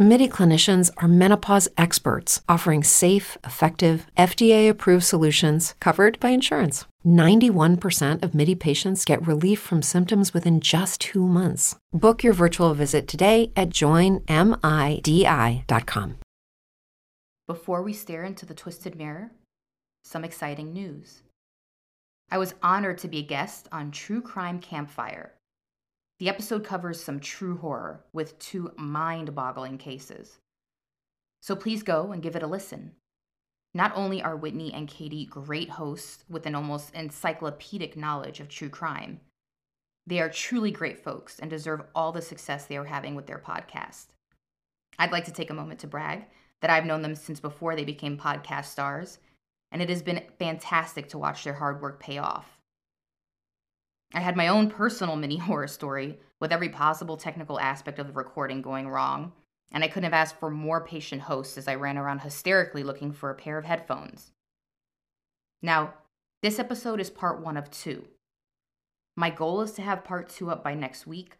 MIDI clinicians are menopause experts offering safe, effective, FDA approved solutions covered by insurance. 91% of MIDI patients get relief from symptoms within just two months. Book your virtual visit today at joinmidi.com. Before we stare into the twisted mirror, some exciting news. I was honored to be a guest on True Crime Campfire. The episode covers some true horror with two mind boggling cases. So please go and give it a listen. Not only are Whitney and Katie great hosts with an almost encyclopedic knowledge of true crime, they are truly great folks and deserve all the success they are having with their podcast. I'd like to take a moment to brag that I've known them since before they became podcast stars, and it has been fantastic to watch their hard work pay off. I had my own personal mini horror story with every possible technical aspect of the recording going wrong, and I couldn't have asked for more patient hosts as I ran around hysterically looking for a pair of headphones. Now, this episode is part one of two. My goal is to have part two up by next week,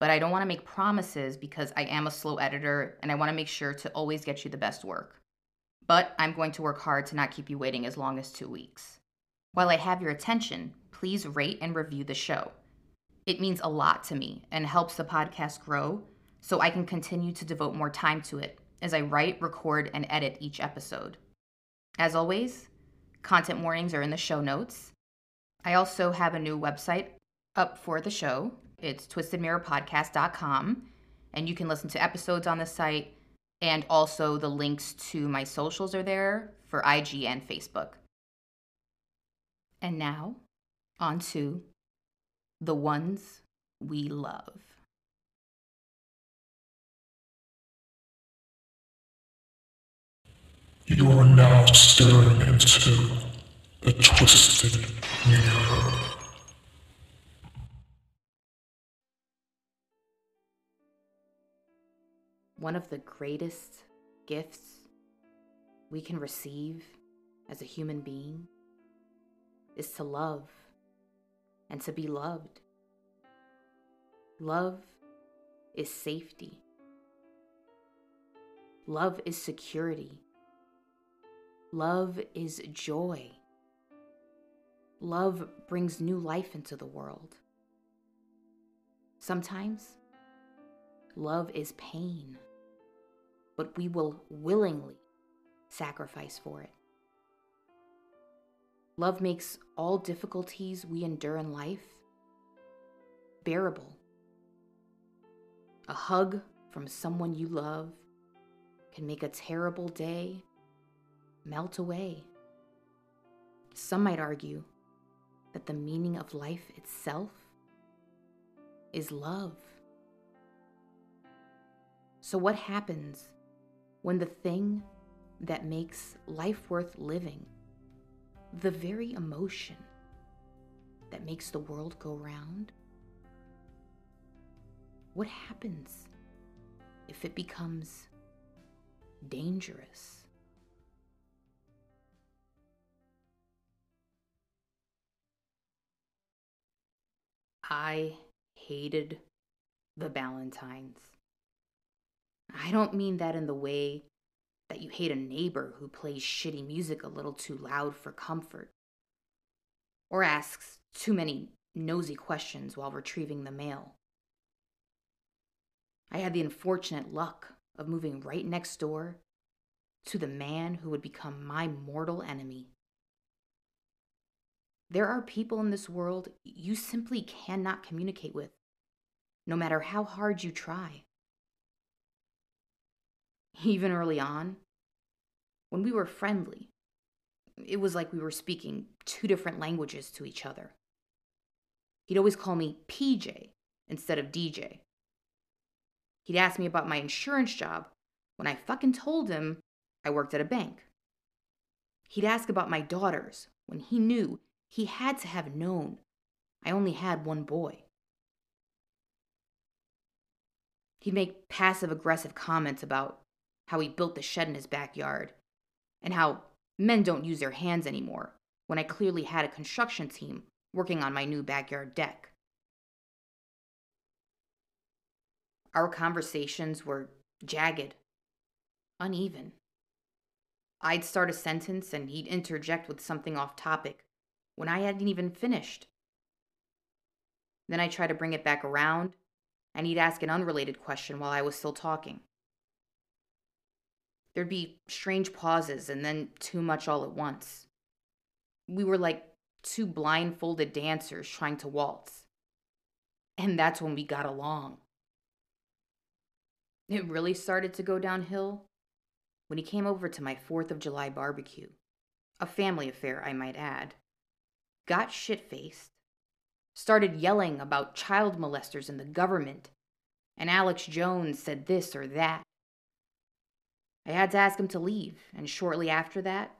but I don't want to make promises because I am a slow editor and I want to make sure to always get you the best work. But I'm going to work hard to not keep you waiting as long as two weeks. While I have your attention, please rate and review the show. It means a lot to me and helps the podcast grow so I can continue to devote more time to it as I write, record, and edit each episode. As always, content warnings are in the show notes. I also have a new website up for the show it's twistedmirrorpodcast.com. And you can listen to episodes on the site. And also, the links to my socials are there for IG and Facebook. And now, on to the ones we love. You are now staring into the twisted mirror. one of the greatest gifts we can receive as a human being is to love and to be loved. Love is safety. Love is security. Love is joy. Love brings new life into the world. Sometimes love is pain but we will willingly sacrifice for it. Love makes all difficulties we endure in life bearable. A hug from someone you love can make a terrible day melt away. Some might argue that the meaning of life itself is love. So, what happens when the thing that makes life worth living, the very emotion that makes the world go round, what happens if it becomes dangerous? I hated the Ballantynes. I don't mean that in the way that you hate a neighbor who plays shitty music a little too loud for comfort, or asks too many nosy questions while retrieving the mail. I had the unfortunate luck of moving right next door to the man who would become my mortal enemy. There are people in this world you simply cannot communicate with, no matter how hard you try even early on, when we were friendly, it was like we were speaking two different languages to each other. He'd always call me PJ instead of DJ. He'd ask me about my insurance job when I fucking told him I worked at a bank. He'd ask about my daughters when he knew he had to have known I only had one boy. He'd make passive aggressive comments about how he built the shed in his backyard, and how men don't use their hands anymore when I clearly had a construction team working on my new backyard deck. Our conversations were jagged, uneven. I'd start a sentence and he'd interject with something off topic when I hadn't even finished. Then I'd try to bring it back around and he'd ask an unrelated question while I was still talking. There'd be strange pauses and then too much all at once. We were like two blindfolded dancers trying to waltz. And that's when we got along. It really started to go downhill when he came over to my 4th of July barbecue. A family affair, I might add. Got shit faced. Started yelling about child molesters in the government. And Alex Jones said this or that. I had to ask him to leave, and shortly after that,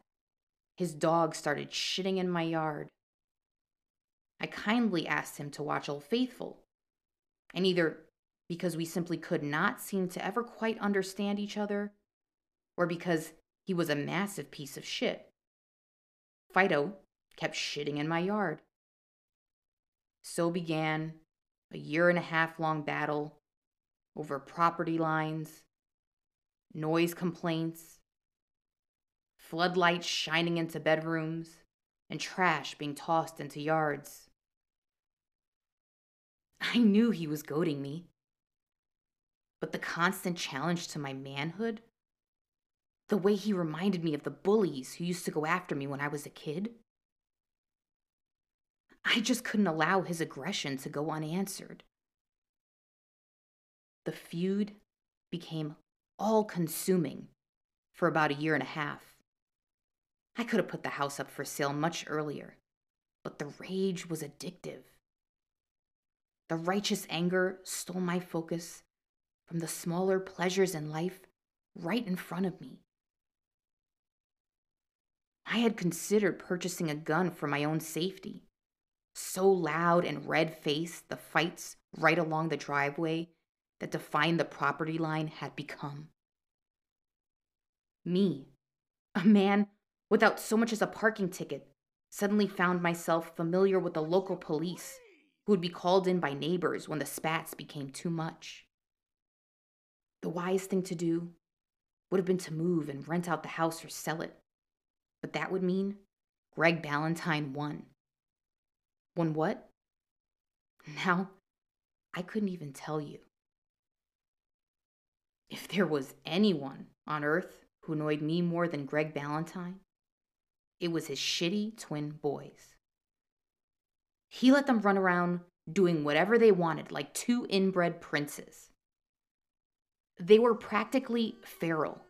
his dog started shitting in my yard. I kindly asked him to watch Old Faithful, and either because we simply could not seem to ever quite understand each other, or because he was a massive piece of shit. Fido kept shitting in my yard. So began a year and a half long battle over property lines, noise complaints, floodlights shining into bedrooms, and trash being tossed into yards. I knew he was goading me but the constant challenge to my manhood, the way he reminded me of the bullies who used to go after me when I was a kid, I just couldn't allow his aggression to go unanswered. The feud became all consuming for about a year and a half. I could have put the house up for sale much earlier, but the rage was addictive. The righteous anger stole my focus from the smaller pleasures in life right in front of me. I had considered purchasing a gun for my own safety. So loud and red faced the fights right along the driveway that defined the property line had become. Me, a man without so much as a parking ticket, suddenly found myself familiar with the local police who would be called in by neighbors when the spats became too much. The wise thing to do would have been to move and rent out the house or sell it. But that would mean Greg Ballantyne won. Won what? Now, I couldn't even tell you. If there was anyone on earth who annoyed me more than Greg Ballantyne, it was his shitty twin boys. He let them run around doing whatever they wanted like two inbred princes. They were practically feral.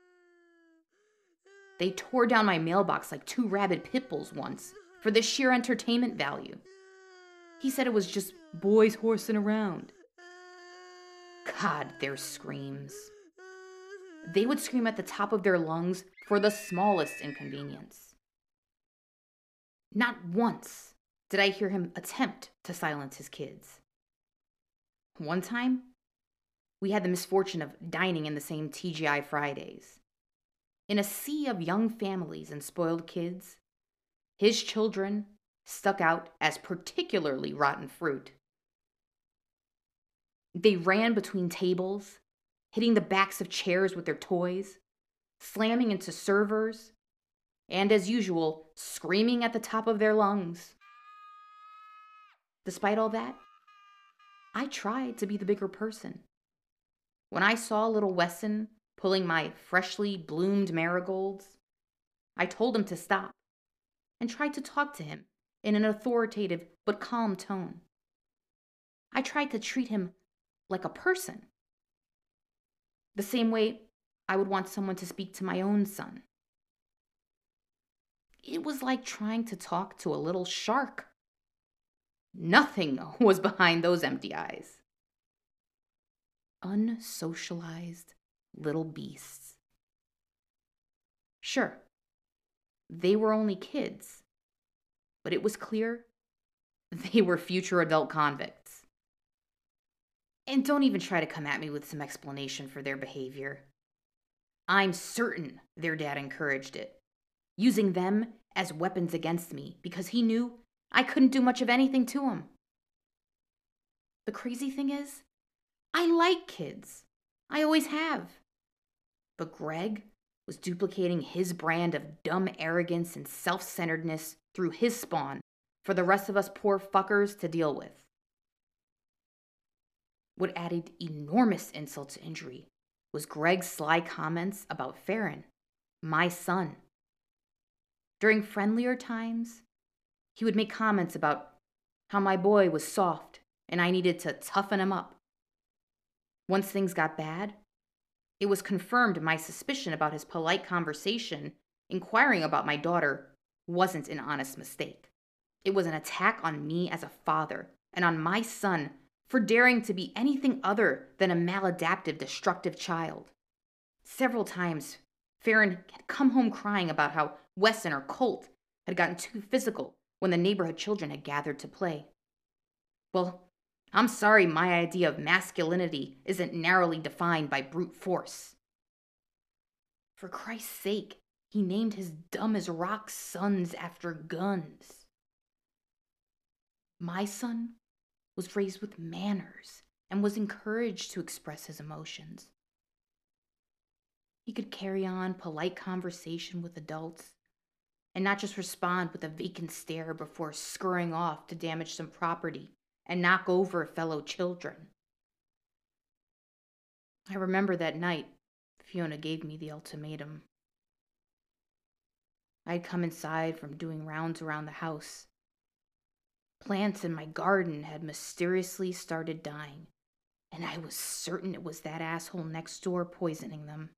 They tore down my mailbox like two rabid pit bulls once for the sheer entertainment value. He said it was just boys horsing around. God, their screams. They would scream at the top of their lungs for the smallest inconvenience. Not once did I hear him attempt to silence his kids. One time, we had the misfortune of dining in the same TGI Fridays. In a sea of young families and spoiled kids, his children stuck out as particularly rotten fruit. They ran between tables, hitting the backs of chairs with their toys, slamming into servers, and as usual, screaming at the top of their lungs. Despite all that, I tried to be the bigger person. When I saw little Wesson pulling my freshly bloomed marigolds, I told him to stop and tried to talk to him in an authoritative but calm tone. I tried to treat him like a person, the same way I would want someone to speak to my own son. It was like trying to talk to a little shark. Nothing was behind those empty eyes unsocialized little beasts. Sure, they were only kids, but it was clear they were future adult convicts. And don't even try to come at me with some explanation for their behavior. I'm certain their dad encouraged it, using them as weapons against me because he knew I couldn't do much of anything to him. The crazy thing is, I like kids. I always have. But Greg was duplicating his brand of dumb arrogance and self centeredness through his spawn for the rest of us poor fuckers to deal with. What added enormous insult to injury was Greg's sly comments about Farron, my son. During friendlier times, he would make comments about how my boy was soft and I needed to toughen him up. Once things got bad, it was confirmed my suspicion about his polite conversation inquiring about my daughter wasn't an honest mistake. It was an attack on me as a father and on my son for daring to be anything other than a maladaptive, destructive child. Several times, Farron had come home crying about how Wesson or Colt had gotten too physical when the neighborhood children had gathered to play. Well, I'm sorry my idea of masculinity isn't narrowly defined by brute force. For Christ's sake, he named his dumb as rock sons after guns. My son was raised with manners and was encouraged to express his emotions. He could carry on polite conversation with adults and not just respond with a vacant stare before scurrying off to damage some property and knock over fellow children. I remember that night Fiona gave me the ultimatum. I'd come inside from doing rounds around the house Plants in my garden had mysteriously started dying, and I was certain it was that asshole next door poisoning them.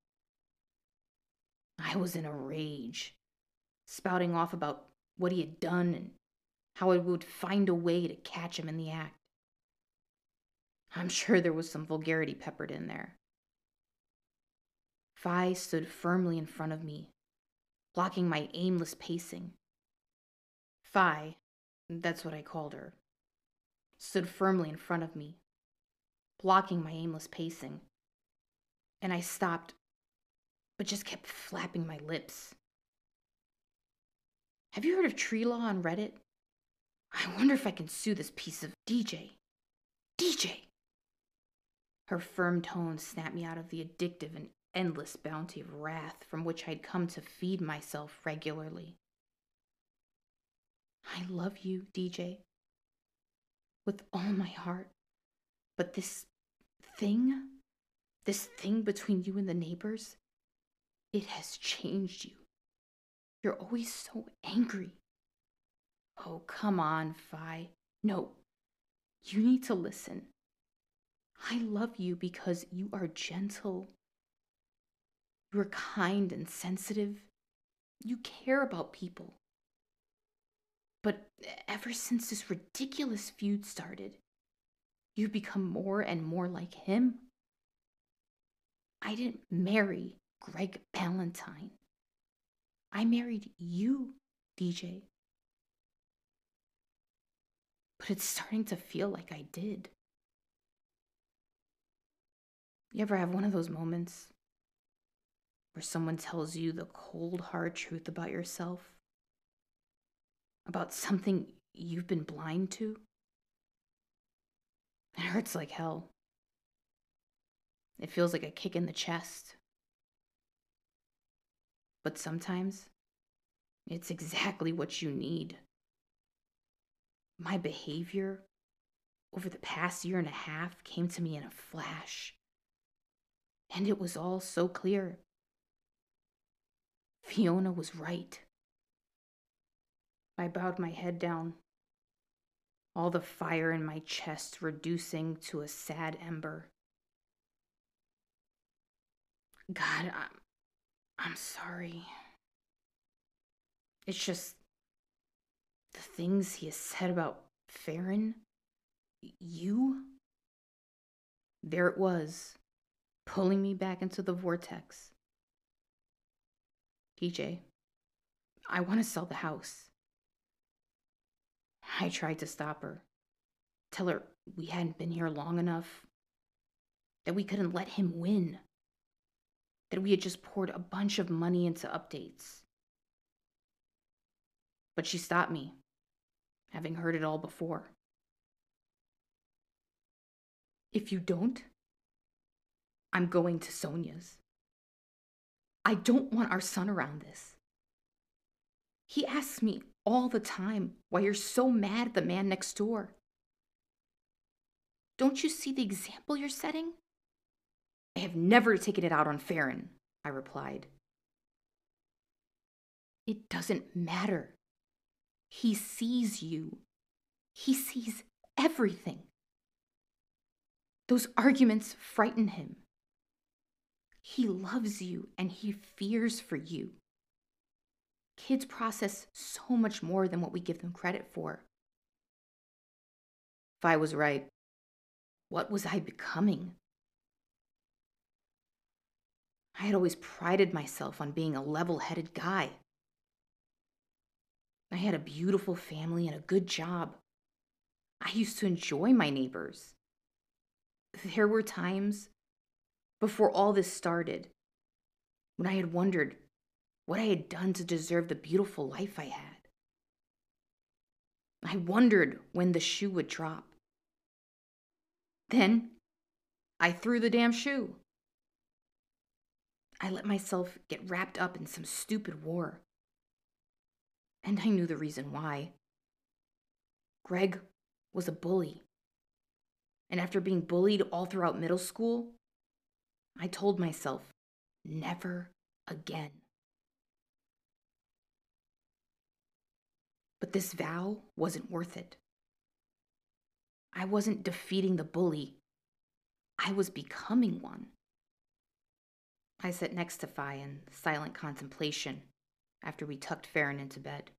I was in a rage, spouting off about what he had done and how I would find a way to catch him in the act. I'm sure there was some vulgarity peppered in there. Phi stood firmly in front of me, blocking my aimless pacing. Phi, that's what I called her, stood firmly in front of me, blocking my aimless pacing. And I stopped, but just kept flapping my lips. Have you heard of tree law on Reddit? I wonder if I can sue this piece of DJ. DJ! Her firm tone snapped me out of the addictive and endless bounty of wrath from which I'd come to feed myself regularly. I love you, DJ, with all my heart. But this thing, this thing between you and the neighbors, it has changed you. You're always so angry. Oh, come on, Phi. No, you need to listen. I love you because you are gentle. You're kind and sensitive. You care about people. Ever since this ridiculous feud started, you've become more and more like him. I didn't marry Greg Ballantyne. I married you, DJ. But it's starting to feel like I did. You ever have one of those moments where someone tells you the cold, hard truth about yourself? About something you've been blind to? It hurts like hell. It feels like a kick in the chest. But sometimes it's exactly what you need. My behavior over the past year and a half came to me in a flash. And it was all so clear. Fiona was right. I bowed my head down, all the fire in my chest reducing to a sad ember. God, I'm, I'm sorry. It's just the things he has said about Farron, you. There it was, pulling me back into the vortex. DJ, I want to sell the house. I tried to stop her, tell her we hadn't been here long enough, that we couldn't let him win, that we had just poured a bunch of money into updates. But she stopped me, having heard it all before. If you don't, I'm going to Sonia's. I don't want our son around this. He asks me all the time why you're so mad at the man next door. Don't you see the example you're setting? I have never taken it out on Farron, I replied. It doesn't matter. He sees you. He sees everything. Those arguments frighten him. He loves you and he fears for you. Kids process so much more than what we give them credit for. If I was right, what was I becoming? I had always prided myself on being a level headed guy. I had a beautiful family and a good job. I used to enjoy my neighbors. There were times before all this started when I had wondered what I had done to deserve the beautiful life I had. I wondered when the shoe would drop. Then I threw the damn shoe. I let myself get wrapped up in some stupid war. And I knew the reason why. Greg was a bully. And after being bullied all throughout middle school, I told myself, never again. This vow wasn't worth it. I wasn't defeating the bully, I was becoming one. I sat next to Phi in silent contemplation after we tucked Farron into bed.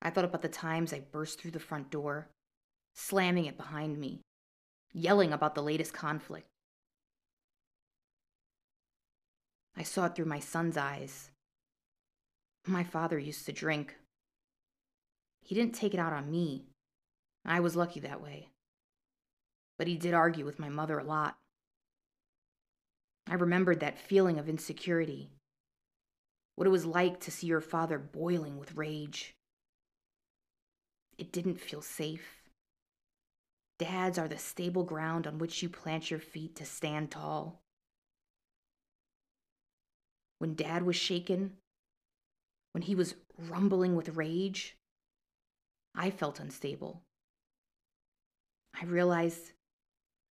I thought about the times I burst through the front door, slamming it behind me, yelling about the latest conflict. I saw it through my son's eyes. My father used to drink. He didn't take it out on me. I was lucky that way. But he did argue with my mother a lot. I remembered that feeling of insecurity, what it was like to see your father boiling with rage. It didn't feel safe. Dads are the stable ground on which you plant your feet to stand tall. When dad was shaken, when he was rumbling with rage, I felt unstable. I realized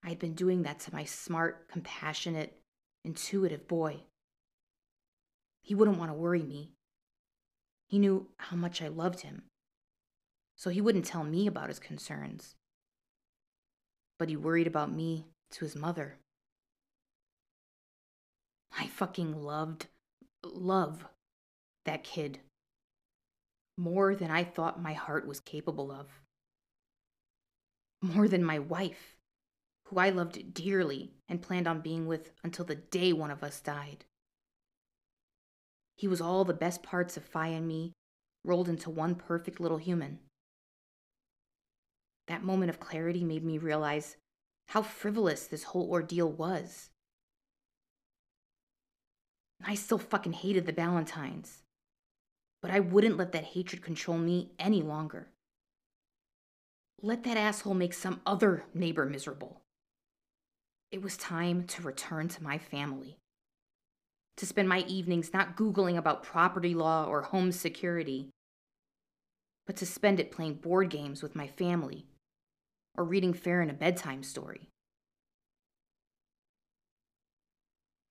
I had been doing that to my smart, compassionate, intuitive boy. He wouldn't want to worry me. He knew how much I loved him, so he wouldn't tell me about his concerns. But he worried about me to his mother. I fucking loved, love that kid more than I thought my heart was capable of. More than my wife who I loved dearly and planned on being with until the day one of us died. He was all the best parts of Phi and me rolled into one perfect little human. That moment of clarity made me realize how frivolous this whole ordeal was. I still fucking hated the Ballantynes, but I wouldn't let that hatred control me any longer. Let that asshole make some other neighbor miserable. It was time to return to my family. To spend my evenings not Googling about property law or home security, but to spend it playing board games with my family or reading Farron a bedtime story.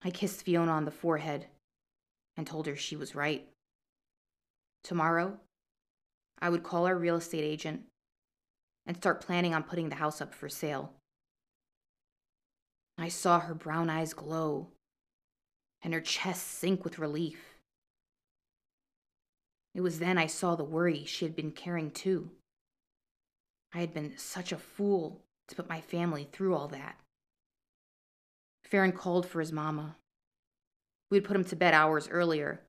I kissed Fiona on the forehead and told her she was right. Tomorrow, I would call our real estate agent and start planning on putting the house up for sale. I saw her brown eyes glow and her chest sink with relief. It was then I saw the worry she had been carrying too. I had been such a fool to put my family through all that. Farron called for his mama. We had put him to bed hours earlier,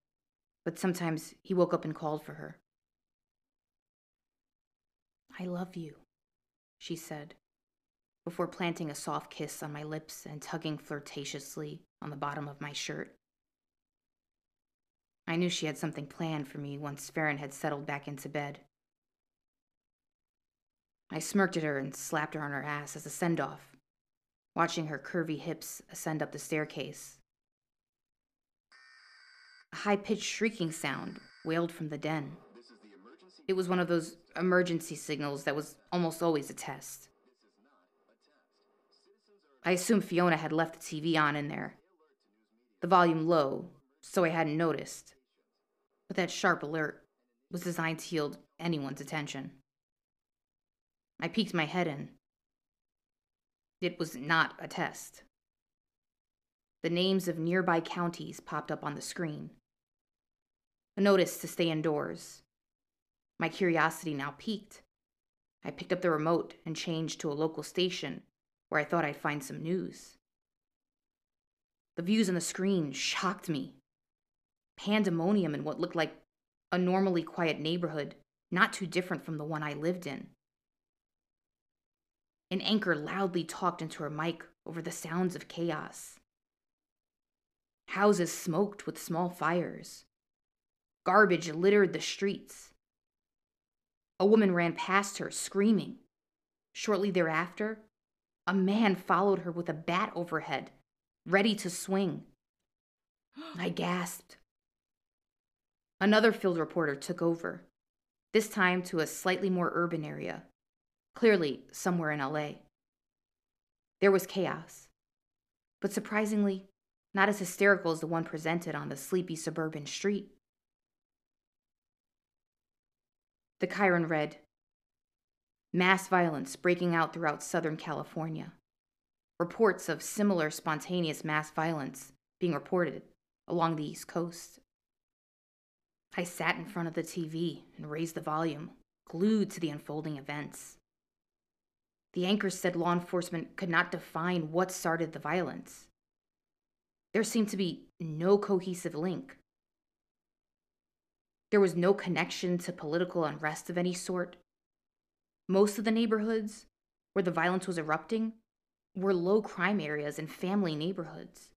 but sometimes he woke up and called for her. I love you, she said, before planting a soft kiss on my lips and tugging flirtatiously on the bottom of my shirt. I knew she had something planned for me once Farron had settled back into bed. I smirked at her and slapped her on her ass as a send off, watching her curvy hips ascend up the staircase. A high pitched shrieking sound wailed from the den. It was one of those emergency signals that was almost always a test. I assumed Fiona had left the TV on in there, the volume low, so I hadn't noticed but that sharp alert was designed to yield anyone's attention. I peeked my head in. It was not a test. The names of nearby counties popped up on the screen. Notice to stay indoors. My curiosity now piqued. I picked up the remote and changed to a local station where I thought I'd find some news. The views on the screen shocked me pandemonium in what looked like a normally quiet neighborhood, not too different from the one I lived in. An anchor loudly talked into her mic over the sounds of chaos. Houses smoked with small fires. Garbage littered the streets. A woman ran past her, screaming. Shortly thereafter, a man followed her with a bat overhead, ready to swing. I gasped. Another field reporter took over, this time to a slightly more urban area, clearly somewhere in LA. There was chaos, but surprisingly, not as hysterical as the one presented on the sleepy suburban street. The chyron read Mass violence breaking out throughout Southern California. Reports of similar spontaneous mass violence being reported along the East Coast. I sat in front of the TV and raised the volume, glued to the unfolding events. The anchor said law enforcement could not define what started the violence. There seemed to be no cohesive link. There was no connection to political unrest of any sort. Most of the neighborhoods where the violence was erupting were low crime areas and family neighborhoods.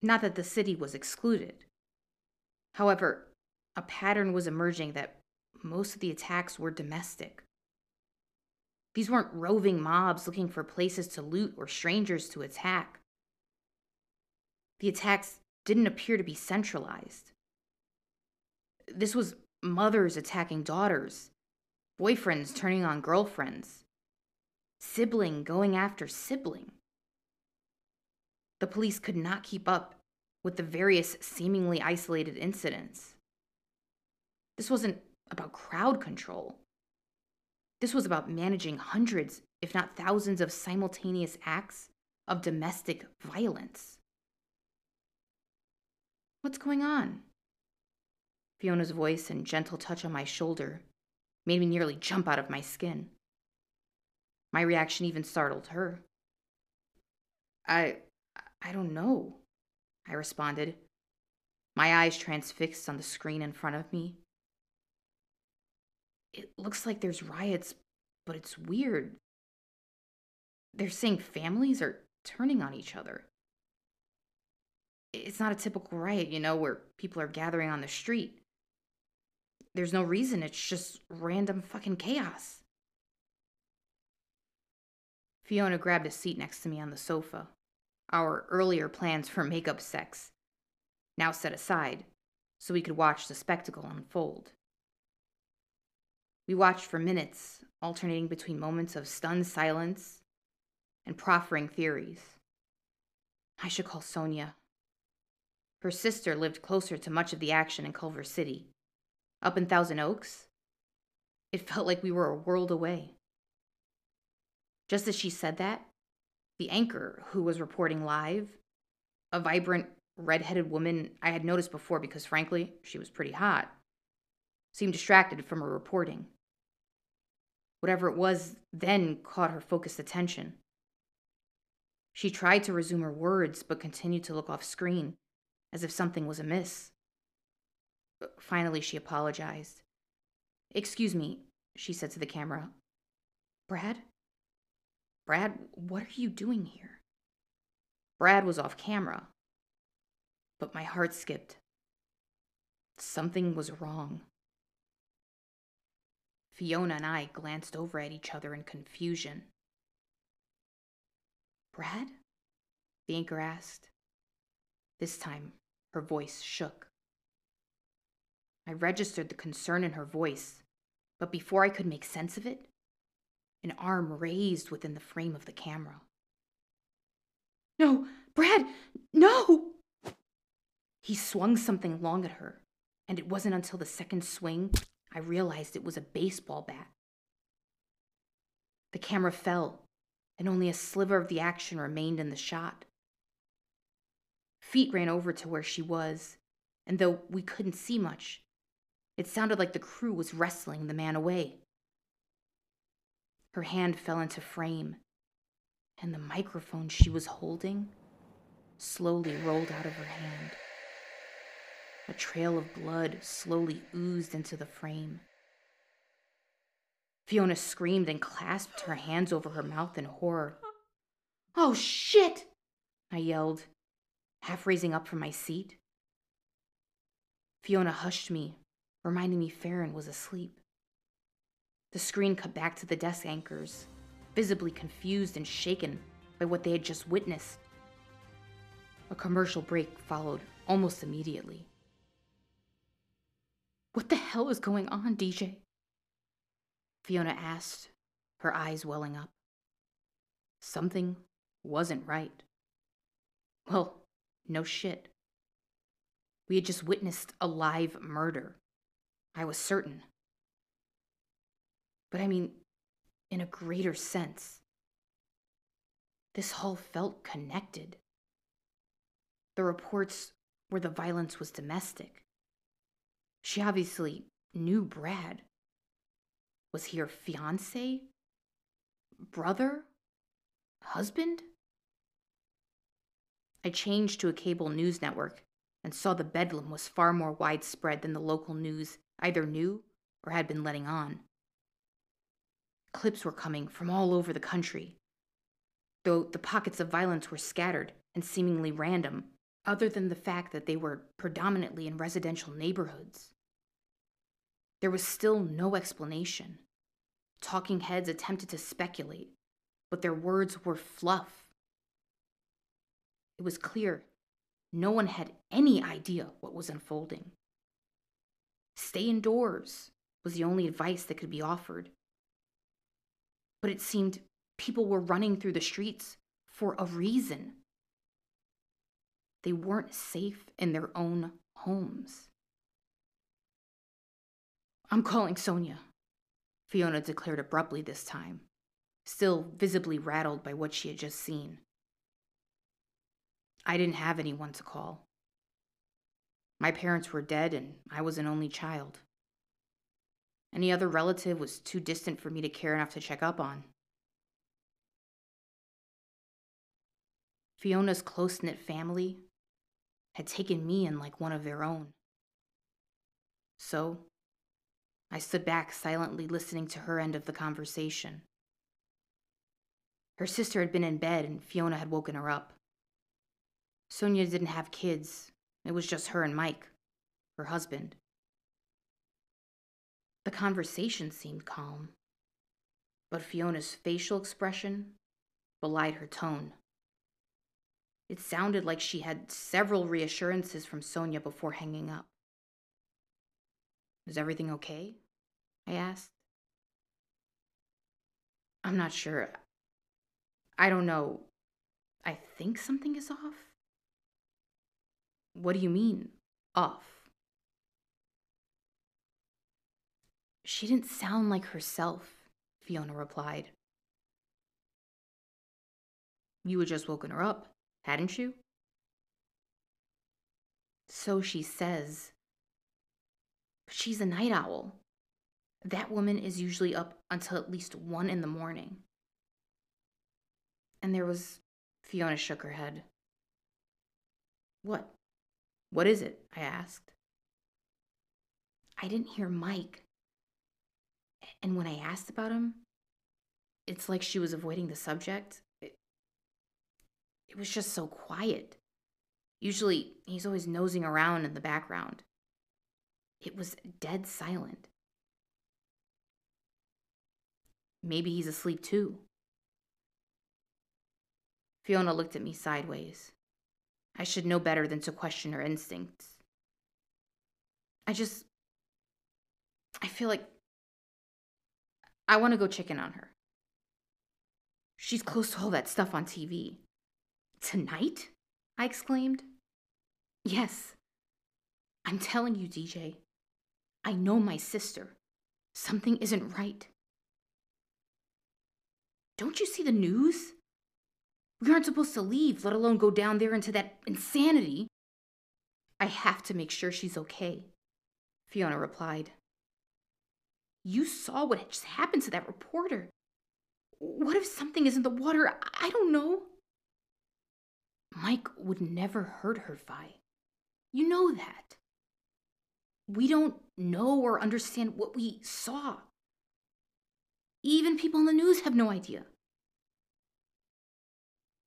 Not that the city was excluded. However, a pattern was emerging that most of the attacks were domestic. These weren't roving mobs looking for places to loot or strangers to attack. The attacks didn't appear to be centralized. This was mothers attacking daughters, boyfriends turning on girlfriends, sibling going after sibling. The police could not keep up with the various seemingly isolated incidents. This wasn't about crowd control. This was about managing hundreds, if not thousands, of simultaneous acts of domestic violence. What's going on? Fiona's voice and gentle touch on my shoulder made me nearly jump out of my skin. My reaction even startled her. I I don't know. I responded, my eyes transfixed on the screen in front of me. It looks like there's riots, but it's weird. They're saying families are turning on each other. It's not a typical riot, you know, where people are gathering on the street. There's no reason, it's just random fucking chaos. Fiona grabbed a seat next to me on the sofa, our earlier plans for makeup sex, now set aside, so we could watch the spectacle unfold. We watched for minutes, alternating between moments of stunned silence and proffering theories. I should call Sonia. Her sister lived closer to much of the action in Culver City. Up in Thousand Oaks, it felt like we were a world away. Just as she said that, the anchor who was reporting live, a vibrant, red-headed woman I had noticed before because frankly, she was pretty hot, seemed distracted from her reporting. Whatever it was then caught her focused attention. She tried to resume her words, but continued to look off screen, as if something was amiss. Finally, she apologized. Excuse me, she said to the camera. Brad? Brad, what are you doing here? Brad was off camera, but my heart skipped. Something was wrong. Fiona and I glanced over at each other in confusion. Brad? The anchor asked. This time, her voice shook. I registered the concern in her voice, but before I could make sense of it, an arm raised within the frame of the camera. No, Brad, no! He swung something long at her, and it wasn't until the second swing I realized it was a baseball bat. The camera fell, and only a sliver of the action remained in the shot. Feet ran over to where she was, and though we couldn't see much, it sounded like the crew was wrestling the man away. Her hand fell into frame, and the microphone she was holding slowly rolled out of her hand. A trail of blood slowly oozed into the frame. Fiona screamed and clasped her hands over her mouth in horror. Oh, shit! I yelled, half raising up from my seat. Fiona hushed me, reminding me Farron was asleep. The screen cut back to the desk anchors, visibly confused and shaken by what they had just witnessed. A commercial break followed almost immediately. What the hell is going on, DJ? Fiona asked, her eyes welling up. Something wasn't right. Well, no shit. We had just witnessed a live murder. I was certain. But I mean, in a greater sense. This all felt connected. The reports were the violence was domestic. She obviously knew Brad. Was he her fiance? Brother? Husband? I changed to a cable news network and saw the bedlam was far more widespread than the local news either knew or had been letting on. Clips were coming from all over the country, though the pockets of violence were scattered and seemingly random, other than the fact that they were predominantly in residential neighborhoods. There was still no explanation. Talking heads attempted to speculate, but their words were fluff. It was clear no one had any idea what was unfolding. Stay indoors was the only advice that could be offered. But it seemed people were running through the streets for a reason. They weren't safe in their own homes. I'm calling Sonia, Fiona declared abruptly this time, still visibly rattled by what she had just seen. I didn't have anyone to call. My parents were dead, and I was an only child. Any other relative was too distant for me to care enough to check up on. Fiona's close knit family had taken me in like one of their own. So, I stood back silently listening to her end of the conversation. Her sister had been in bed and Fiona had woken her up. Sonia didn't have kids, it was just her and Mike, her husband. The conversation seemed calm, but Fiona's facial expression belied her tone. It sounded like she had several reassurances from Sonia before hanging up. Is everything okay? I asked. I'm not sure. I don't know. I think something is off. What do you mean, off? She didn't sound like herself, Fiona replied. You had just woken her up, hadn't you? So she says. But she's a night owl. That woman is usually up until at least one in the morning. And there was. Fiona shook her head. What? What is it? I asked. I didn't hear Mike. And when I asked about him, it's like she was avoiding the subject. It, it was just so quiet. Usually, he's always nosing around in the background. It was dead silent. Maybe he's asleep too. Fiona looked at me sideways. I should know better than to question her instincts. I just. I feel like. I want to go check in on her. She's close to all that stuff on TV. Tonight? I exclaimed. Yes. I'm telling you, DJ. I know my sister. Something isn't right. Don't you see the news? We aren't supposed to leave, let alone go down there into that insanity. I have to make sure she's okay, Fiona replied. You saw what just happened to that reporter. What if something is in the water? I don't know. Mike would never hurt her, Vi. You know that. We don't know or understand what we saw. Even people in the news have no idea.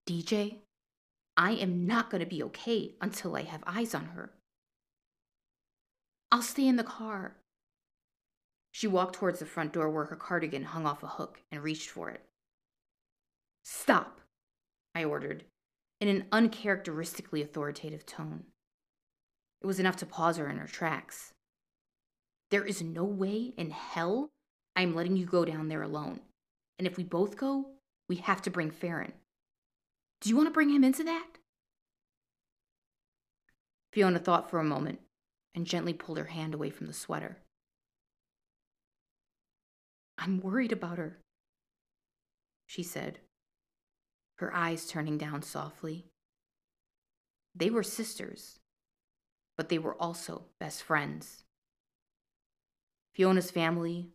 DJ, I am not going to be okay until I have eyes on her. I'll stay in the car. She walked towards the front door where her cardigan hung off a hook and reached for it. Stop, I ordered, in an uncharacteristically authoritative tone. It was enough to pause her in her tracks. There is no way in hell I'm letting you go down there alone. And if we both go, we have to bring Farron. Do you want to bring him into that? Fiona thought for a moment and gently pulled her hand away from the sweater. I'm worried about her, she said, her eyes turning down softly. They were sisters, but they were also best friends. Fiona's family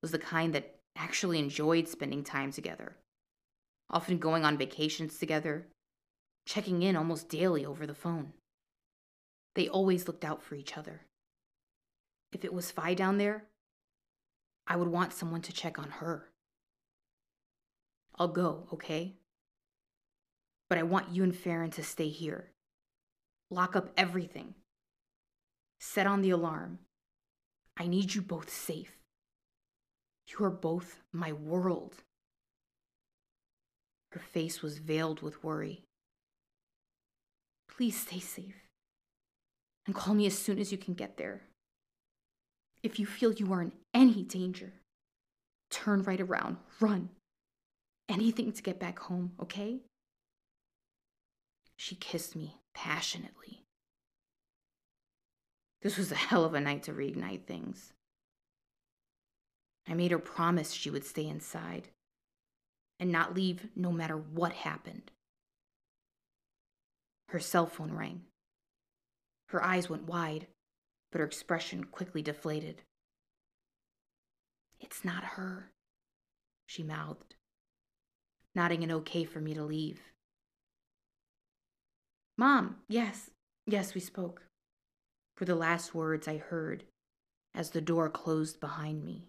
was the kind that actually enjoyed spending time together, often going on vacations together, checking in almost daily over the phone. They always looked out for each other. If it was Vi down there, I would want someone to check on her. I'll go, okay? But I want you and Farron to stay here. Lock up everything. Set on the alarm. I need you both safe. You are both my world. Her face was veiled with worry. Please stay safe. And call me as soon as you can get there. If you feel you are in any danger, turn right around, run. Anything to get back home, okay? She kissed me passionately. This was a hell of a night to reignite things. I made her promise she would stay inside and not leave no matter what happened. Her cell phone rang. Her eyes went wide but her expression quickly deflated. It's not her, she mouthed, nodding an okay for me to leave. Mom, yes, yes, we spoke, were the last words I heard as the door closed behind me.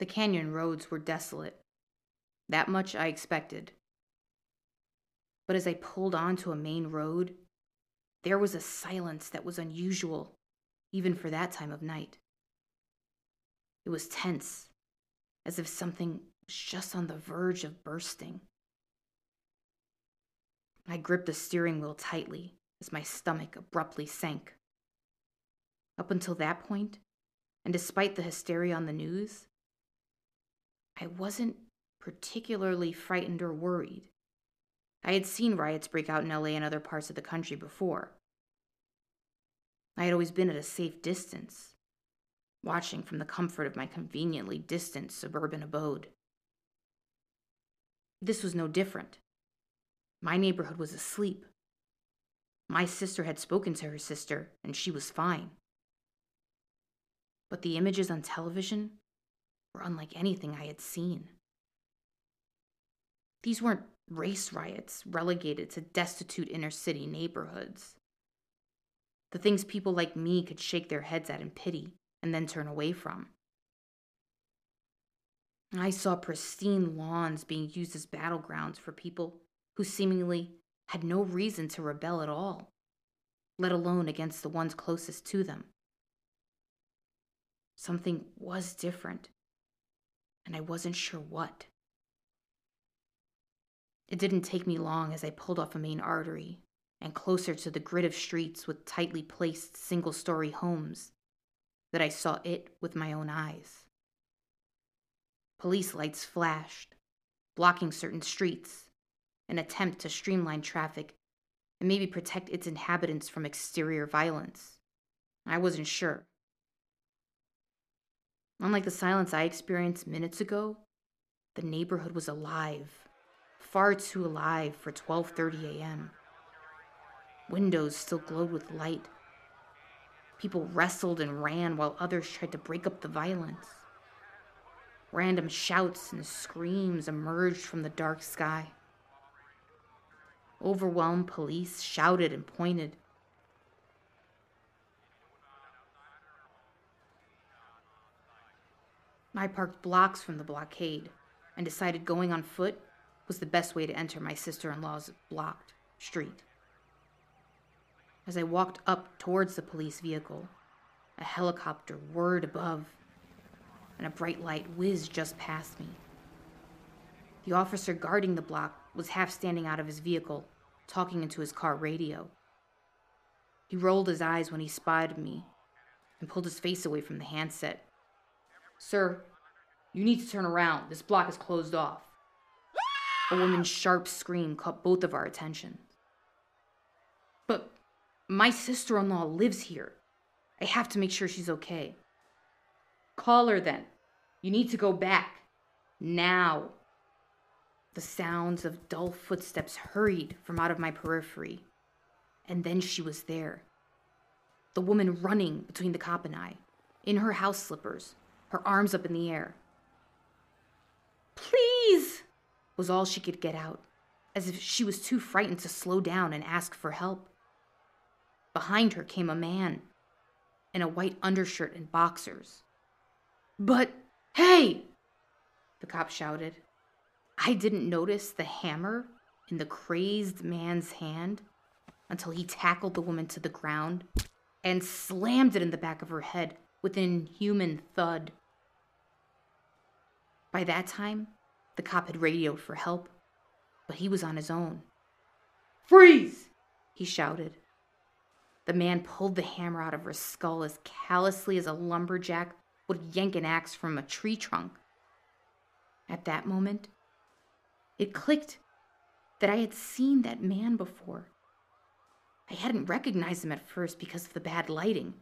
The canyon roads were desolate. That much I expected. But as I pulled onto a main road, there was a silence that was unusual, even for that time of night. It was tense, as if something was just on the verge of bursting. I gripped the steering wheel tightly as my stomach abruptly sank. Up until that point, and despite the hysteria on the news, I wasn't particularly frightened or worried. I had seen riots break out in LA and other parts of the country before. I had always been at a safe distance. watching from the comfort of my conveniently distant suburban abode. This was no different. My neighborhood was asleep. My sister had spoken to her sister, and she was fine. But the images on television were unlike anything I had seen. These weren't race riots relegated to destitute inner city neighborhoods. The things people like me could shake their heads at in pity and then turn away from. I saw pristine lawns being used as battlegrounds for people who seemingly had no reason to rebel at all, let alone against the ones closest to them. Something was different, and I wasn't sure what. It didn't take me long as I pulled off a main artery and closer to the grid of streets with tightly placed single story homes that I saw it with my own eyes. Police lights flashed, blocking certain streets, an attempt to streamline traffic and maybe protect its inhabitants from exterior violence. I wasn't sure. Unlike the silence I experienced minutes ago, the neighborhood was alive, far too alive for 12:30 a.m. Windows still glowed with light. People wrestled and ran while others tried to break up the violence. Random shouts and screams emerged from the dark sky. Overwhelmed police shouted and pointed. I parked blocks from the blockade and decided going on foot was the best way to enter my sister in law's blocked street. As I walked up towards the police vehicle, a helicopter whirred above and a bright light whizzed just past me. The officer guarding the block was half standing out of his vehicle, talking into his car radio. He rolled his eyes when he spied me and pulled his face away from the handset. Sir, you need to turn around. This block is closed off. A woman's sharp scream caught both of our attention. But my sister in law lives here. I have to make sure she's okay. Call her then. You need to go back. Now. The sounds of dull footsteps hurried from out of my periphery. And then she was there. The woman running between the cop and I, in her house slippers, her arms up in the air. Please, was all she could get out, as if she was too frightened to slow down and ask for help. Behind her came a man in a white undershirt and boxers. But, hey! The cop shouted. I didn't notice the hammer in the crazed man's hand until he tackled the woman to the ground and slammed it in the back of her head with an inhuman thud. By that time, the cop had radioed for help, but he was on his own. Freeze! he shouted. The man pulled the hammer out of her skull as callously as a lumberjack would yank an axe from a tree trunk. At that moment, it clicked that I had seen that man before. I hadn't recognized him at first because of the bad lighting,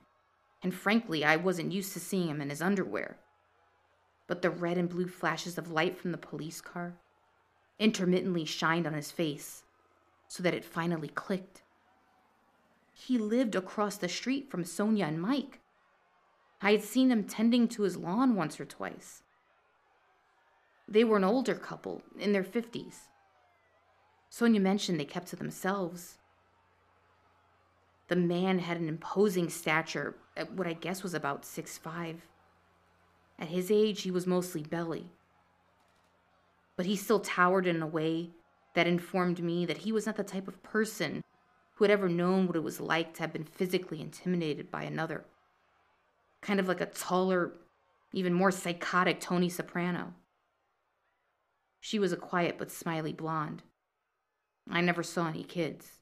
and frankly, I wasn't used to seeing him in his underwear. But the red and blue flashes of light from the police car intermittently shined on his face so that it finally clicked. He lived across the street from Sonia and Mike. I had seen them tending to his lawn once or twice. They were an older couple, in their 50s. Sonia mentioned they kept to themselves. The man had an imposing stature, at what I guess was about six five. At his age, he was mostly belly. But he still towered in a way that informed me that he was not the type of person who had ever known what it was like to have been physically intimidated by another kind of like a taller, even more psychotic Tony Soprano. She was a quiet but smiley blonde. I never saw any kids.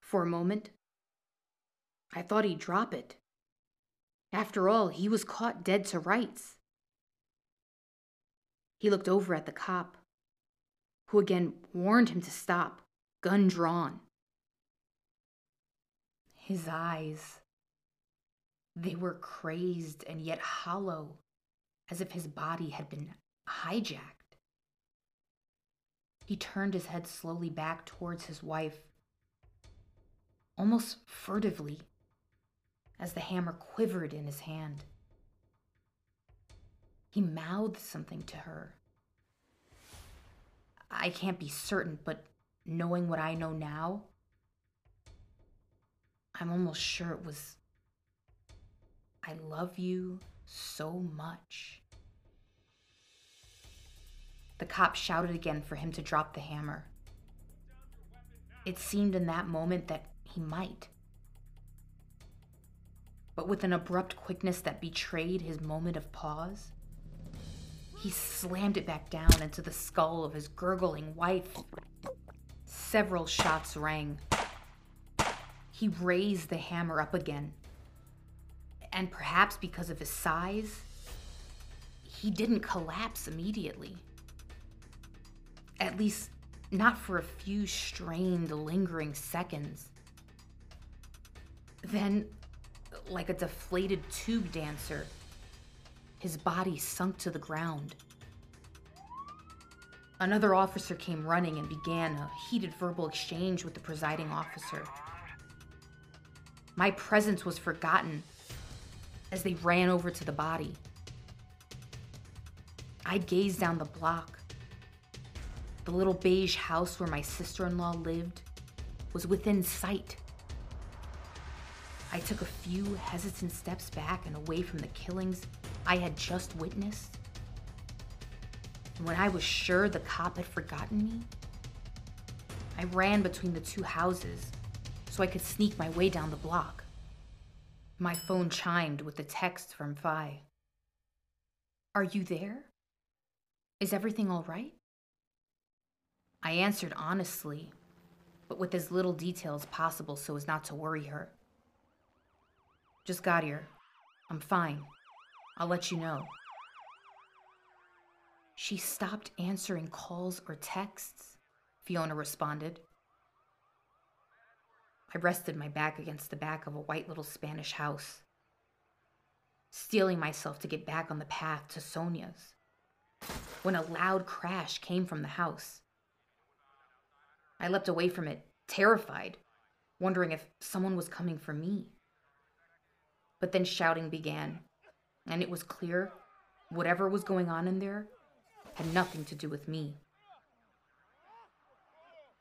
For a moment, I thought he'd drop it. After all, he was caught dead to rights. He looked over at the cop, who again warned him to stop, gun drawn. His eyes They were crazed and yet hollow, as if his body had been hijacked. He turned his head slowly back towards his wife, almost furtively, as the hammer quivered in his hand. He mouthed something to her. I can't be certain, but knowing what I know now, I'm almost sure it was I love you so much. The cop shouted again for him to drop the hammer. It seemed in that moment that he might. But with an abrupt quickness that betrayed his moment of pause, he slammed it back down into the skull of his gurgling wife. Several shots rang. He raised the hammer up again and perhaps because of his size, he didn't collapse immediately. At least, not for a few strained, lingering seconds. Then, like a deflated tube dancer, his body sunk to the ground. Another officer came running and began a heated verbal exchange with the presiding officer. My presence was forgotten as they ran over to the body. I gazed down the block. The little beige house where my sister in law lived was within sight. I took a few hesitant steps back and away from the killings I had just witnessed. And when I was sure the cop had forgotten me, I ran between the two houses so I could sneak my way down the block. My phone chimed with a text from Phi. Are you there? Is everything all right? I answered honestly, but with as little detail as possible so as not to worry her. Just got here. I'm fine. I'll let you know. She stopped answering calls or texts, Fiona responded. I rested my back against the back of a white little Spanish house, steeling myself to get back on the path to Sonia's, when a loud crash came from the house. I leapt away from it, terrified, wondering if someone was coming for me. But then shouting began, and it was clear whatever was going on in there had nothing to do with me.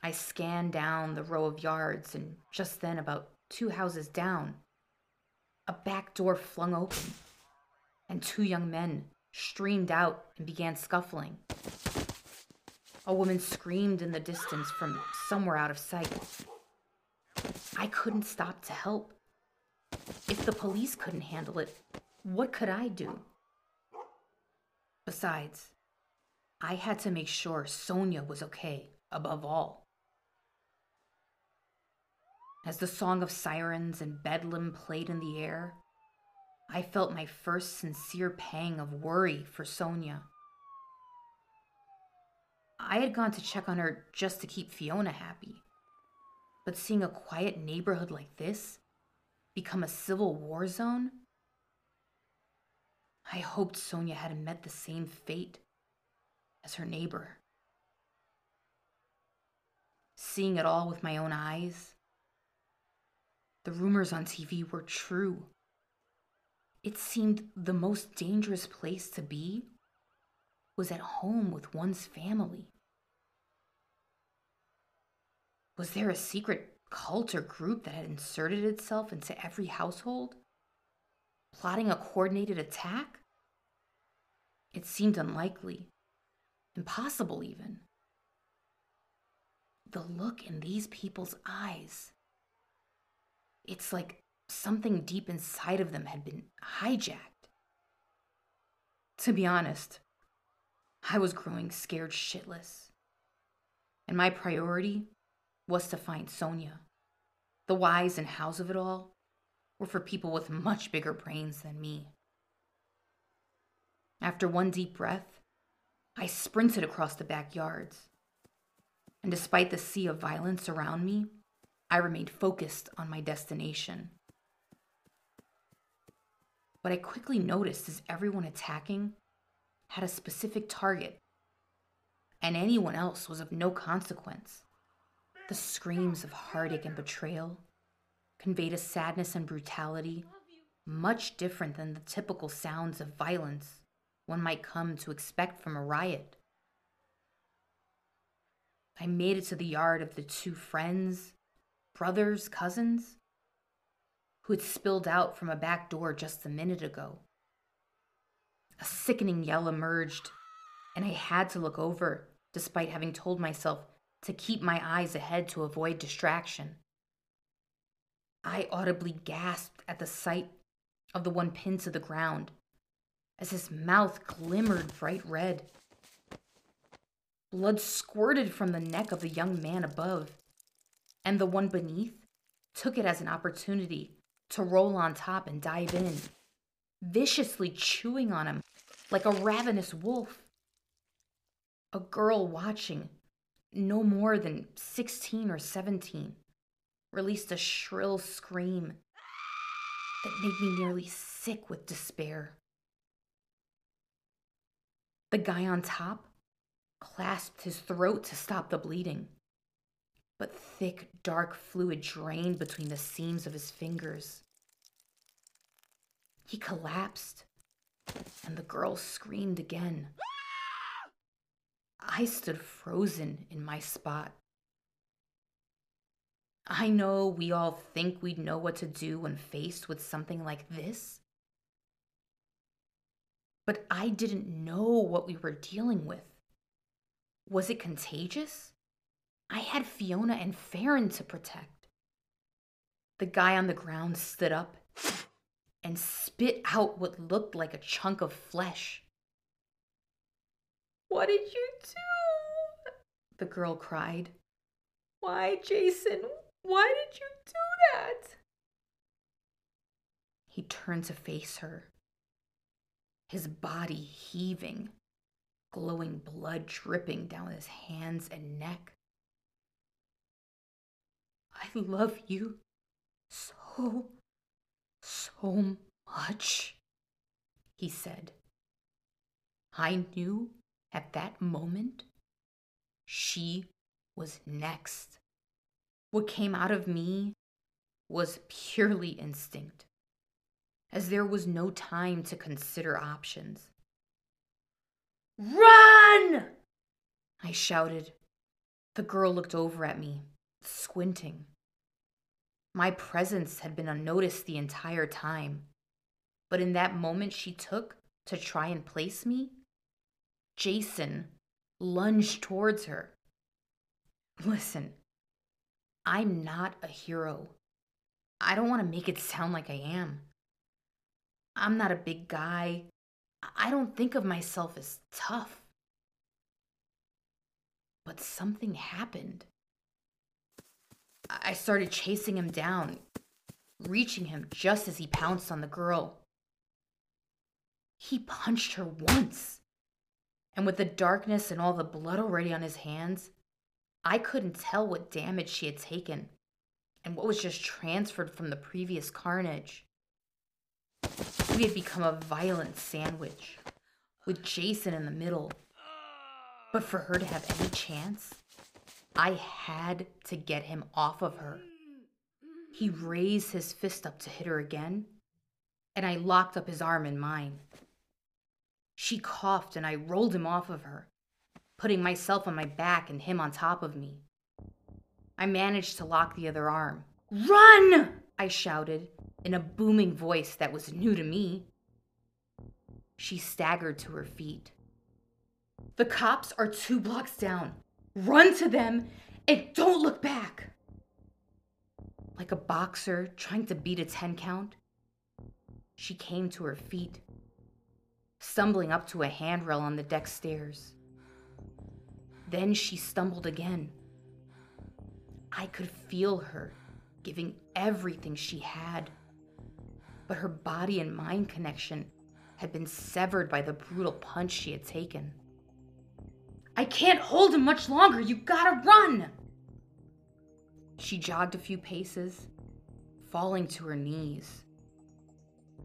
I scanned down the row of yards, and just then, about two houses down, a back door flung open, and two young men streamed out and began scuffling. A woman screamed in the distance from somewhere out of sight. I couldn't stop to help. If the police couldn't handle it, what could I do? Besides, I had to make sure Sonia was okay, above all. As the song of sirens and bedlam played in the air, I felt my first sincere pang of worry for Sonia. I had gone to check on her just to keep Fiona happy. But seeing a quiet neighborhood like this become a civil war zone, I hoped Sonia hadn't met the same fate as her neighbor. Seeing it all with my own eyes, the rumors on TV were true. It seemed the most dangerous place to be was at home with one's family. Was there a secret cult or group that had inserted itself into every household, plotting a coordinated attack? It seemed unlikely, impossible even. The look in these people's eyes it's like something deep inside of them had been hijacked. To be honest, I was growing scared shitless. And my priority was to find Sonia. The whys and hows of it all were for people with much bigger brains than me. After one deep breath, I sprinted across the backyards. And despite the sea of violence around me, I remained focused on my destination. What I quickly noticed is everyone attacking had a specific target, and anyone else was of no consequence. The screams of heartache and betrayal conveyed a sadness and brutality much different than the typical sounds of violence one might come to expect from a riot. I made it to the yard of the two friends, brothers, cousins, who had spilled out from a back door just a minute ago. A sickening yell emerged, and I had to look over, despite having told myself to keep my eyes ahead to avoid distraction. I audibly gasped at the sight of the one pinned to the ground as his mouth glimmered bright red. Blood squirted from the neck of the young man above, and the one beneath took it as an opportunity to roll on top and dive in, viciously chewing on him like a ravenous wolf. A girl watching, no more than 16 or 17, released a shrill scream that made me nearly sick with despair. The guy on top clasped his throat to stop the bleeding, but thick, dark fluid drained between the seams of his fingers. He collapsed, and the girl screamed again. I stood frozen in my spot. I know we all think we'd know what to do when faced with something like this. But I didn't know what we were dealing with. Was it contagious? I had Fiona and Farron to protect. The guy on the ground stood up and spit out what looked like a chunk of flesh. What did you do? The girl cried. Why, Jason? Why did you do that? He turned to face her, his body heaving, glowing blood dripping down his hands and neck. I love you so, so much, he said. I knew at that moment she was next. What came out of me was purely instinct, as there was no time to consider options. Run! I shouted. The girl looked over at me, squinting. My presence had been unnoticed the entire time, but in that moment she took to try and place me, Jason lunged towards her. Listen, I'm not a hero. I don't want to make it sound like I am. I'm not a big guy. I don't think of myself as tough. But something happened. I started chasing him down, reaching him just as he pounced on the girl. He punched her once, and with the darkness and all the blood already on his hands, I couldn't tell what damage she had taken and what was just transferred from the previous carnage. We had become a violent sandwich, with Jason in the middle. But for her to have any chance, I had to get him off of her. He raised his fist up to hit her again, and I locked up his arm in mine. She coughed, and I rolled him off of her putting myself on my back and him on top of me. I managed to lock the other arm. Run! I shouted in a booming voice that was new to me. She staggered to her feet. The cops are two blocks down. Run to them and don't look back. Like a boxer trying to beat a 10 count, she came to her feet, stumbling up to a handrail on the deck stairs. Then she stumbled again. I could feel her giving everything she had. But her body and mind connection had been severed by the brutal punch she had taken. I can't hold him much longer. You gotta run! She jogged a few paces, falling to her knees.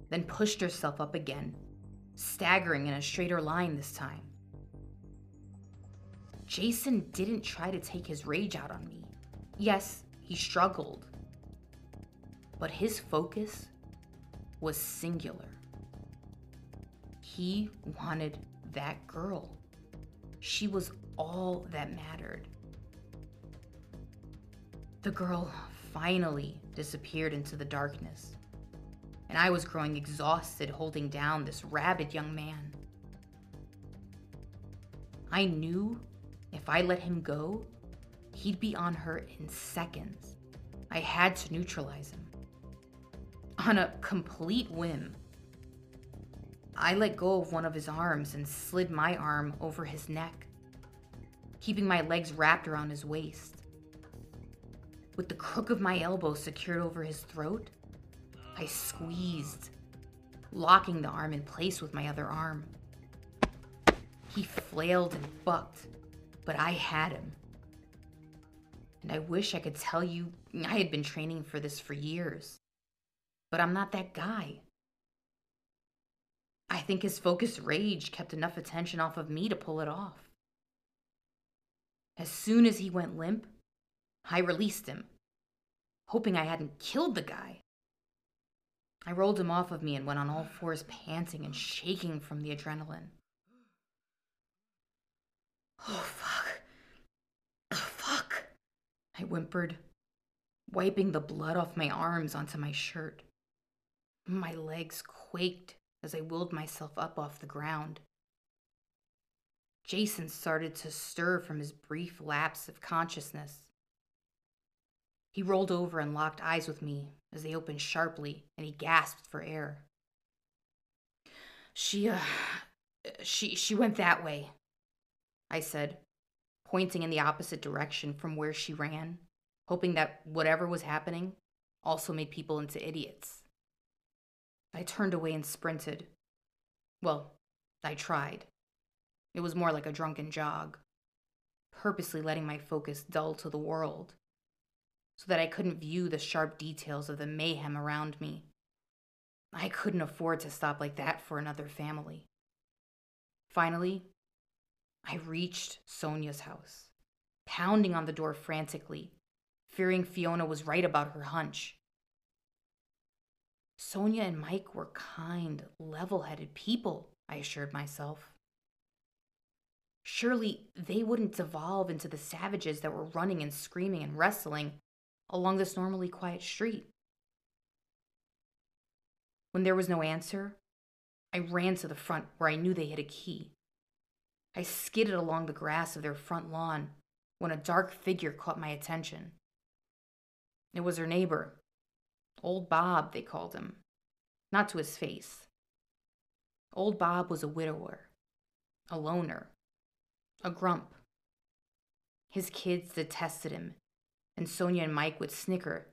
then pushed herself up again, staggering in a straighter line this time. Jason didn't try to take his rage out on me. Yes, he struggled, but his focus was singular. He wanted that girl. She was all that mattered. The girl finally disappeared into the darkness, and I was growing exhausted holding down this rabid young man. I knew if I let him go, he'd be on her in seconds. I had to neutralize him. On a complete whim, I let go of one of his arms and slid my arm over his neck, keeping my legs wrapped around his waist. With the crook of my elbow secured over his throat, I squeezed, locking the arm in place with my other arm. He flailed and bucked, but I had him. And I wish I could tell you I had been training for this for years. But I'm not that guy. I think his focused rage kept enough attention off of me to pull it off. As soon as he went limp, I released him, hoping I hadn't killed the guy. I rolled him off of me and went on all fours, panting and shaking from the adrenaline. Oh, fuck. Oh, fuck. I whimpered, wiping the blood off my arms onto my shirt. My legs quaked as I wheeled myself up off the ground. Jason started to stir from his brief lapse of consciousness. He rolled over and locked eyes with me as they opened sharply, and he gasped for air. She, uh, she, she went that way, I said, pointing in the opposite direction from where she ran, hoping that whatever was happening also made people into idiots. I turned away and sprinted. Well, I tried. It was more like a drunken jog, purposely letting my focus dull to the world so that I couldn't view the sharp details of the mayhem around me. I couldn't afford to stop like that for another family. Finally, I reached Sonia's house, pounding on the door frantically, fearing Fiona was right about her hunch. Sonia and Mike were kind, level headed people, I assured myself. Surely they wouldn't devolve into the savages that were running and screaming and wrestling along this normally quiet street. When there was no answer, I ran to the front where I knew they had a key. I skidded along the grass of their front lawn when a dark figure caught my attention. It was her neighbor, Old Bob, they called him, not to his face. Old Bob was a widower, a loner, a grump. His kids detested him and Sonia and Mike would snicker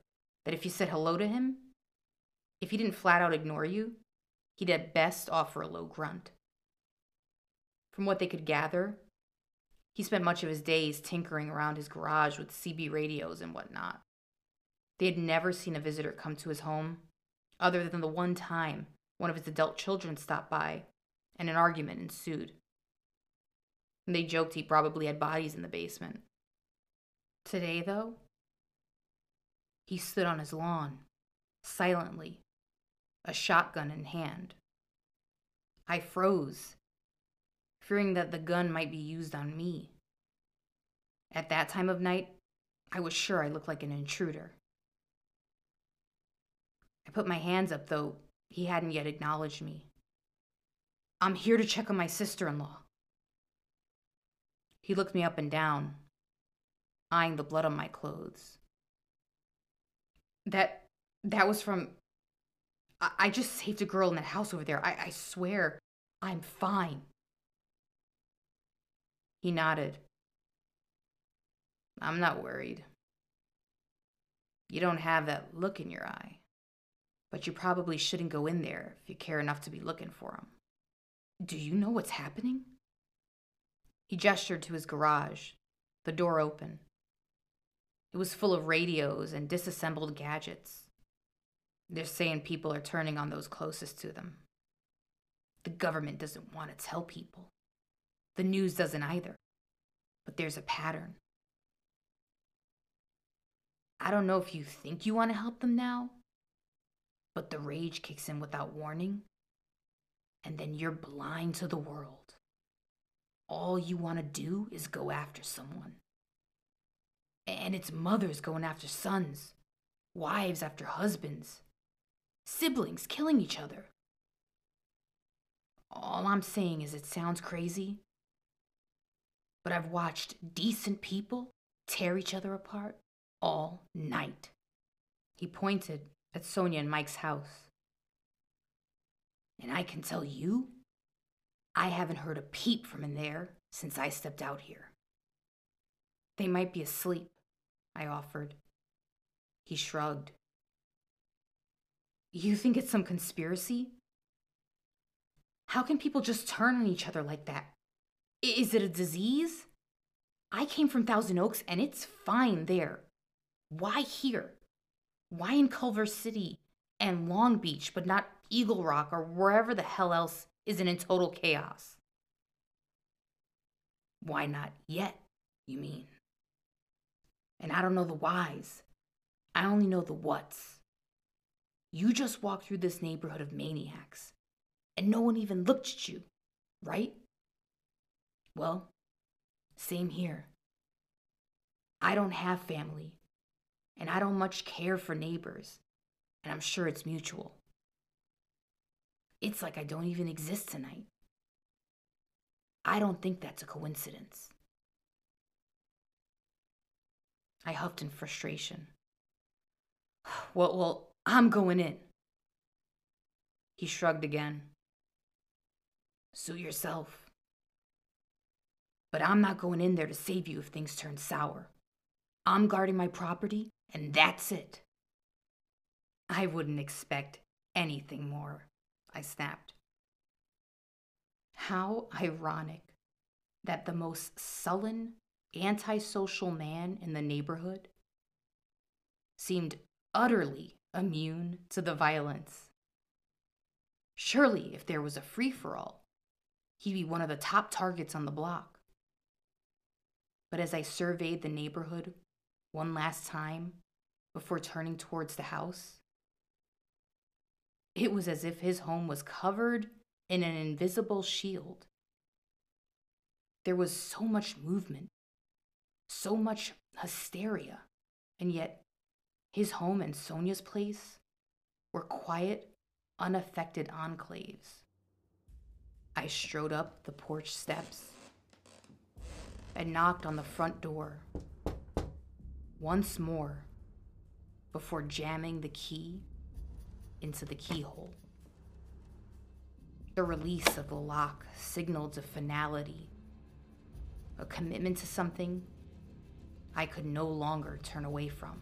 that if you said hello to him, if he didn't flat out ignore you, he'd at best offer a low grunt. From what they could gather, he spent much of his days tinkering around his garage with CB radios and whatnot. They had never seen a visitor come to his home, other than the one time one of his adult children stopped by and an argument ensued. And they joked he probably had bodies in the basement. Today, though, he stood on his lawn, silently, a shotgun in hand. I froze, fearing that the gun might be used on me. At that time of night, I was sure I looked like an intruder. I put my hands up, though he hadn't yet acknowledged me. I'm here to check on my sister in law. He looked me up and down, eyeing the blood on my clothes. That that was from I, I just saved a girl in that house over there. I, I swear I'm fine. He nodded. I'm not worried. You don't have that look in your eye. But you probably shouldn't go in there if you care enough to be looking for him. Do you know what's happening? He gestured to his garage, the door open. It was full of radios and disassembled gadgets. They're saying people are turning on those closest to them. The government doesn't want to tell people. The news doesn't either. But there's a pattern. I don't know if you think you want to help them now, but the rage kicks in without warning, and then you're blind to the world. All you want to do is go after someone. And it's mothers going after sons, wives after husbands, siblings killing each other. All I'm saying is it sounds crazy, but I've watched decent people tear each other apart all night. He pointed at Sonia and Mike's house. And I can tell you, I haven't heard a peep from in there since I stepped out here. They might be asleep, I offered. He shrugged. You think it's some conspiracy? How can people just turn on each other like that? Is it a disease? I came from Thousand Oaks and it's fine there. Why here? Why in Culver City and Long Beach, but not Eagle Rock or wherever the hell else isn't in total chaos? Why not yet, you mean? And I don't know the whys. I only know the whats. You just walked through this neighborhood of maniacs, and no one even looked at you, right? Well, same here. I don't have family, and I don't much care for neighbors, and I'm sure it's mutual. It's like I don't even exist tonight. I don't think that's a coincidence. I huffed in frustration. Well, well, I'm going in. He shrugged again. Suit yourself. But I'm not going in there to save you if things turn sour. I'm guarding my property, and that's it. I wouldn't expect anything more, I snapped. How ironic that the most sullen, antisocial man in the neighborhood seemed utterly immune to the violence. Surely, if there was a free for all, he'd be one of the top targets on the block. But as I surveyed the neighborhood one last time before turning towards the house, it was as if his home was covered in an invisible shield. There was so much movement, so much hysteria, and yet his home and Sonia's place were quiet, unaffected enclaves. I strode up the porch steps and knocked on the front door once more before jamming the key into the keyhole. The release of the lock signaled a finality, a commitment to something I could no longer turn away from.